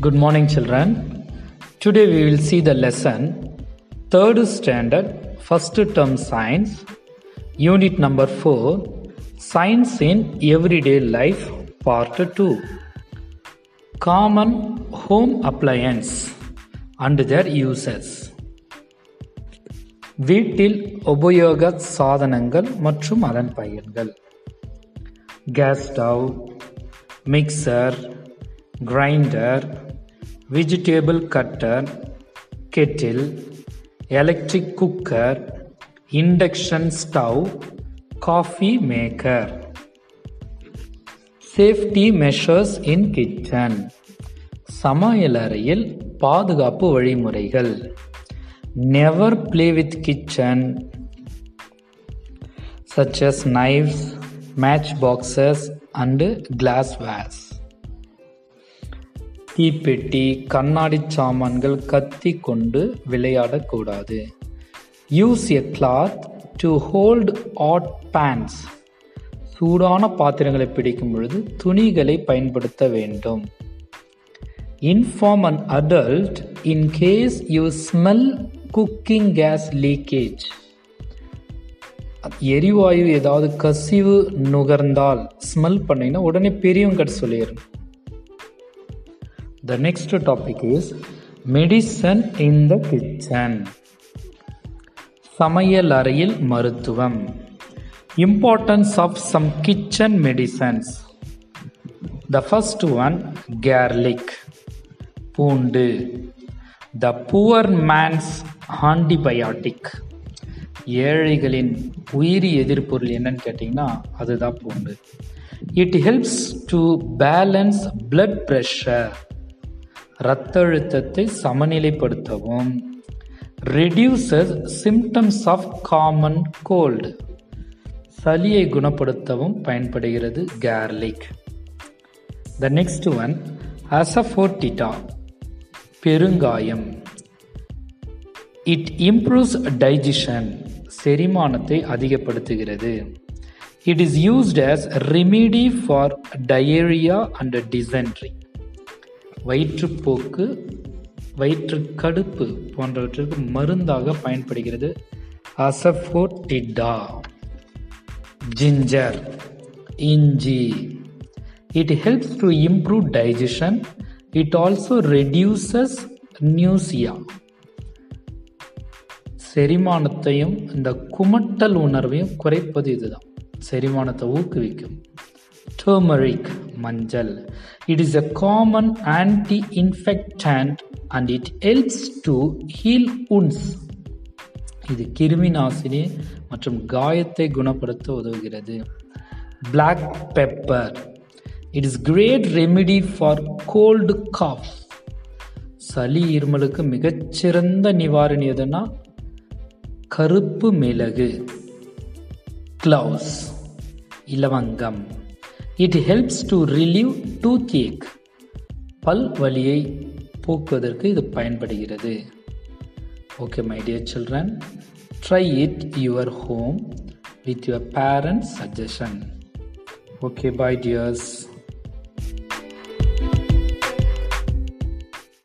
Good morning, children. Today we will see the lesson third standard, first term science, unit number 4, science in everyday life, part 2. Common home appliance and their uses. வீட்டில் உபயோக சாதனங்கள் மற்றும் அதன் பயன்கள் gas stove mixer grinder vegetable cutter kettle electric cooker induction stove coffee maker safety measures in kitchen சமையலறையில் பாதுகாப்பு வழிமுறைகள். Never play with kitchen such as knives match boxes and glass wares தீப்பெட்டி கண்ணாடி சாமான்கள் கத்தி கொண்டு விளையாடக்கூடாது. Use a cloth to hold hot pans சூடான பாத்திரங்களை பிடிக்கும் பொழுது துணிகளை பயன்படுத்த வேண்டும். Inform an adult in case you smell cooking gas leakage எரிவாயு ஏதாவது கசிவு நுகர்ந்தால் ஸ்மெல் பண்ணிங்கன்னா உடனே பெரியவங்க கிட்ட சொல்லிடணும் the next topic is medicine in the kitchen சமையல் அறையில் மருத்துவம். Importance of some kitchen medicines the first one garlic பூண்டு. த புவர் மேன்ஸ் ஆன்டிபயாட்டிக் ஏழைகளின் உயிரி எதிர்ப்பொருள் என்னன்னு கேட்டிங்கன்னா அதுதான் பூண்டு. It helps to balance blood pressure இரத்த அழுத்தத்தை சமநிலைப்படுத்தவும். Reduces symptoms of common cold சளியை குணப்படுத்தவும் பயன்படுகிறது garlic the next one asafoetida பெருங்காயம். இட் இம்ப்ரூவ்ஸ் டைஜிஷன் செரிமானத்தை அதிகப்படுத்துகிறது. It is used as remedy for diarrhoea and dysentery வயிற்றுப்போக்கு வயிற்றுக்கடுப்பு போன்றவற்றிற்கு மருந்தாக பயன்படுகிறது. அசஃபோட்டிடா ஜிஞ்சர் இஞ்சி. It helps to improve digestion it also reduces nausea செரிமானத்தையும் இந்த குமட்டல் உணர்வையும் குறைப்பது இதுதான். செரிமானத்தை ஊக்குவிக்கும். டர்மரிக் மஞ்சள். It is a common anti infectant and it helps to heal wounds இது கிருமி நாசினி மற்றும் காயத்தை குணப்படுத்த உதவுகிறது. Black pepper it is great remedy for cold cough சளி இருமலுக்கு மிகச்சிறந்த நிவாரணி எதுனா? கருப்பு மிளகு. Cloves இலவங்கம். It helps to relieve toothache பல் வலியை போக்குவதற்கு இது பயன்படுகிறது. Okay my dear children try it your home with your parents suggestion okay bye dears